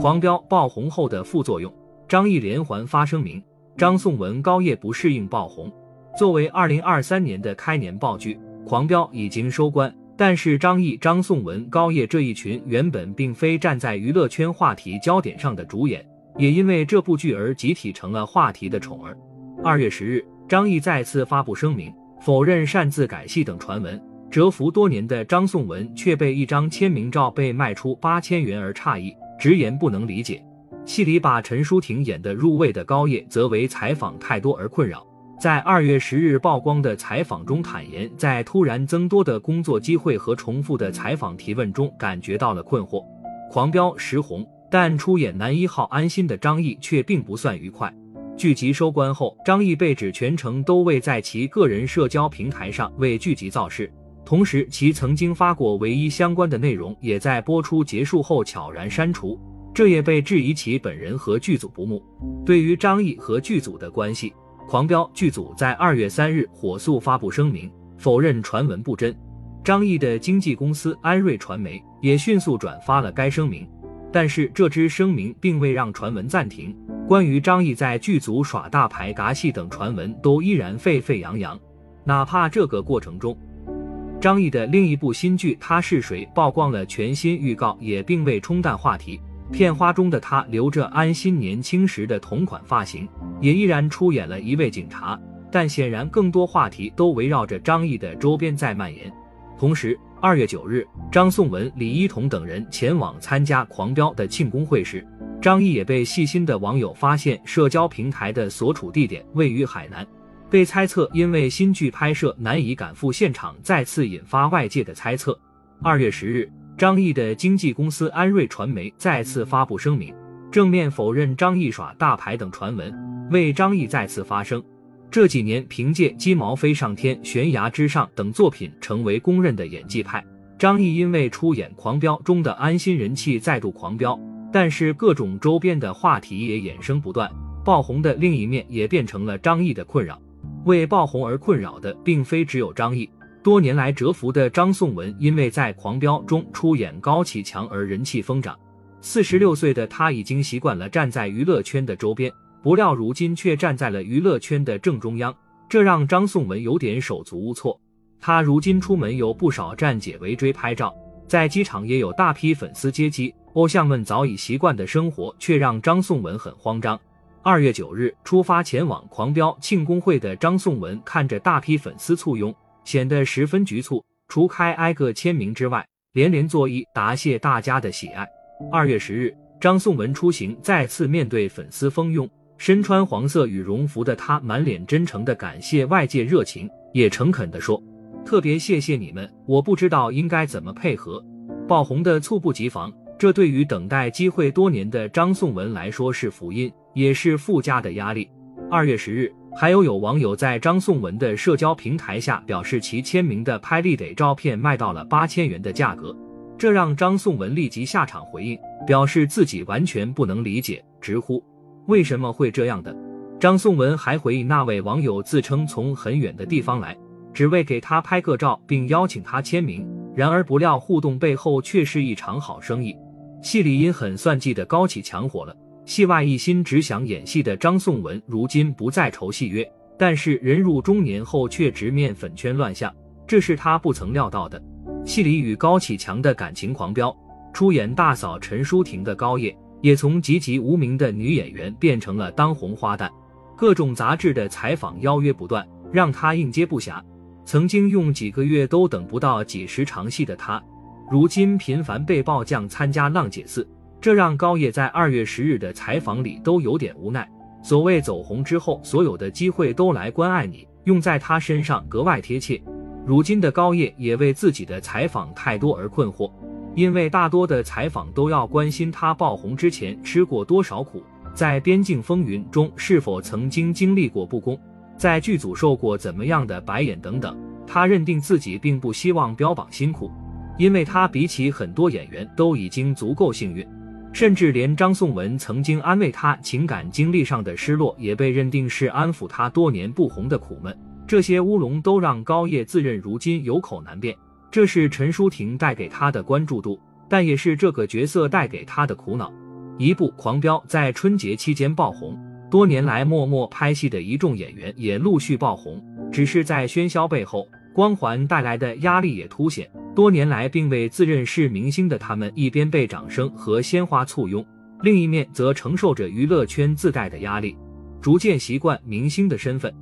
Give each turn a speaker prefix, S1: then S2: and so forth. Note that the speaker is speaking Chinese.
S1: 狂飙爆红后的副作用，张译连环发声明，张颂文高叶不适应爆红。作为二零二三年的开年爆剧，《狂飙》已经收官，但是张译、张颂文、高叶这一群原本并非站在娱乐圈话题焦点上的主演，也因为这部剧而集体成了话题的宠儿。二月十日，张译再次发布声明，否认擅自改戏等传闻。蛰伏多年的张颂文却被一张签名照被卖出八千元而诧异，直言不能理解。戏里把陈淑婷演得入味的高叶，则为采访太多而困扰。在二月十日曝光的采访中坦言，在突然增多的工作机会和重复的采访提问中，感觉到了困惑。狂飙实红，但出演男一号安心的张译却并不算愉快。剧集收官后，张译被指全程都未在其个人社交平台上为剧集造势。同时，其曾经发过唯一相关的内容，也在播出结束后悄然删除，这也被质疑其本人和剧组不睦。对于张译和剧组的关系，《狂飙》剧组在二月三日火速发布声明，否认传闻不真。张译的经纪公司安瑞传媒也迅速转发了该声明，但是这支声明并未让传闻暂停。关于张译在剧组耍大牌、嘎戏等传闻都依然沸沸扬扬，哪怕这个过程中。张译的另一部新剧《他是谁》曝光了全新预告，也并未冲淡话题。片花中的他留着安心年轻时的同款发型，也依然出演了一位警察。但显然，更多话题都围绕着张译的周边在蔓延。同时，二月九日，张颂文、李一桐等人前往参加《狂飙》的庆功会时，张译也被细心的网友发现，社交平台的所处地点位于海南。被猜测因为新剧拍摄难以赶赴现场，再次引发外界的猜测。二月十日，张译的经纪公司安瑞传媒再次发布声明，正面否认张译耍大牌等传闻，为张译再次发声。这几年凭借《鸡毛飞上天》《悬崖之上》等作品成为公认的演技派，张译因为出演《狂飙》中的安心人气再度狂飙，但是各种周边的话题也衍生不断，爆红的另一面也变成了张译的困扰。为爆红而困扰的，并非只有张译。多年来蛰伏的张颂文，因为在《狂飙》中出演高启强而人气疯涨。四十六岁的他已经习惯了站在娱乐圈的周边，不料如今却站在了娱乐圈的正中央，这让张颂文有点手足无措。他如今出门有不少站姐围追拍照，在机场也有大批粉丝接机，偶像们早已习惯的生活，却让张颂文很慌张。二月九日出发前往狂飙庆功会的张颂文，看着大批粉丝簇拥，显得十分局促。除开挨个签名之外，连连作揖答谢大家的喜爱。二月十日，张颂文出行，再次面对粉丝蜂拥，身穿黄色羽绒服的他，满脸真诚的感谢外界热情，也诚恳地说：“特别谢谢你们，我不知道应该怎么配合。”爆红的猝不及防。这对于等待机会多年的张颂文来说是福音，也是附加的压力。二月十日，还有有网友在张颂文的社交平台下表示，其签名的拍立得照片卖到了八千元的价格，这让张颂文立即下场回应，表示自己完全不能理解，直呼为什么会这样的。张颂文还回应那位网友自称从很远的地方来，只为给他拍个照，并邀请他签名，然而不料互动背后却是一场好生意。戏里因狠算计的高启强火了，戏外一心只想演戏的张颂文如今不再愁戏约，但是人入中年后却直面粉圈乱象，这是他不曾料到的。戏里与高启强的感情狂飙，出演大嫂陈淑婷的高叶也从籍籍无名的女演员变成了当红花旦，各种杂志的采访邀约不断，让他应接不暇。曾经用几个月都等不到几十场戏的他。如今频繁被曝将参加浪姐四，这让高叶在二月十日的采访里都有点无奈。所谓走红之后，所有的机会都来关爱你，用在他身上格外贴切。如今的高叶也为自己的采访太多而困惑，因为大多的采访都要关心他爆红之前吃过多少苦，在边境风云中是否曾经经历过不公，在剧组受过怎么样的白眼等等。他认定自己并不希望标榜辛苦。因为他比起很多演员都已经足够幸运，甚至连张颂文曾经安慰他情感经历上的失落，也被认定是安抚他多年不红的苦闷。这些乌龙都让高叶自认如今有口难辩。这是陈淑婷带给他的关注度，但也是这个角色带给他的苦恼。一部《狂飙》在春节期间爆红，多年来默默拍戏的一众演员也陆续爆红。只是在喧嚣背后，光环带来的压力也凸显。多年来并未自认是明星的他们，一边被掌声和鲜花簇拥，另一面则承受着娱乐圈自带的压力，逐渐习惯明星的身份。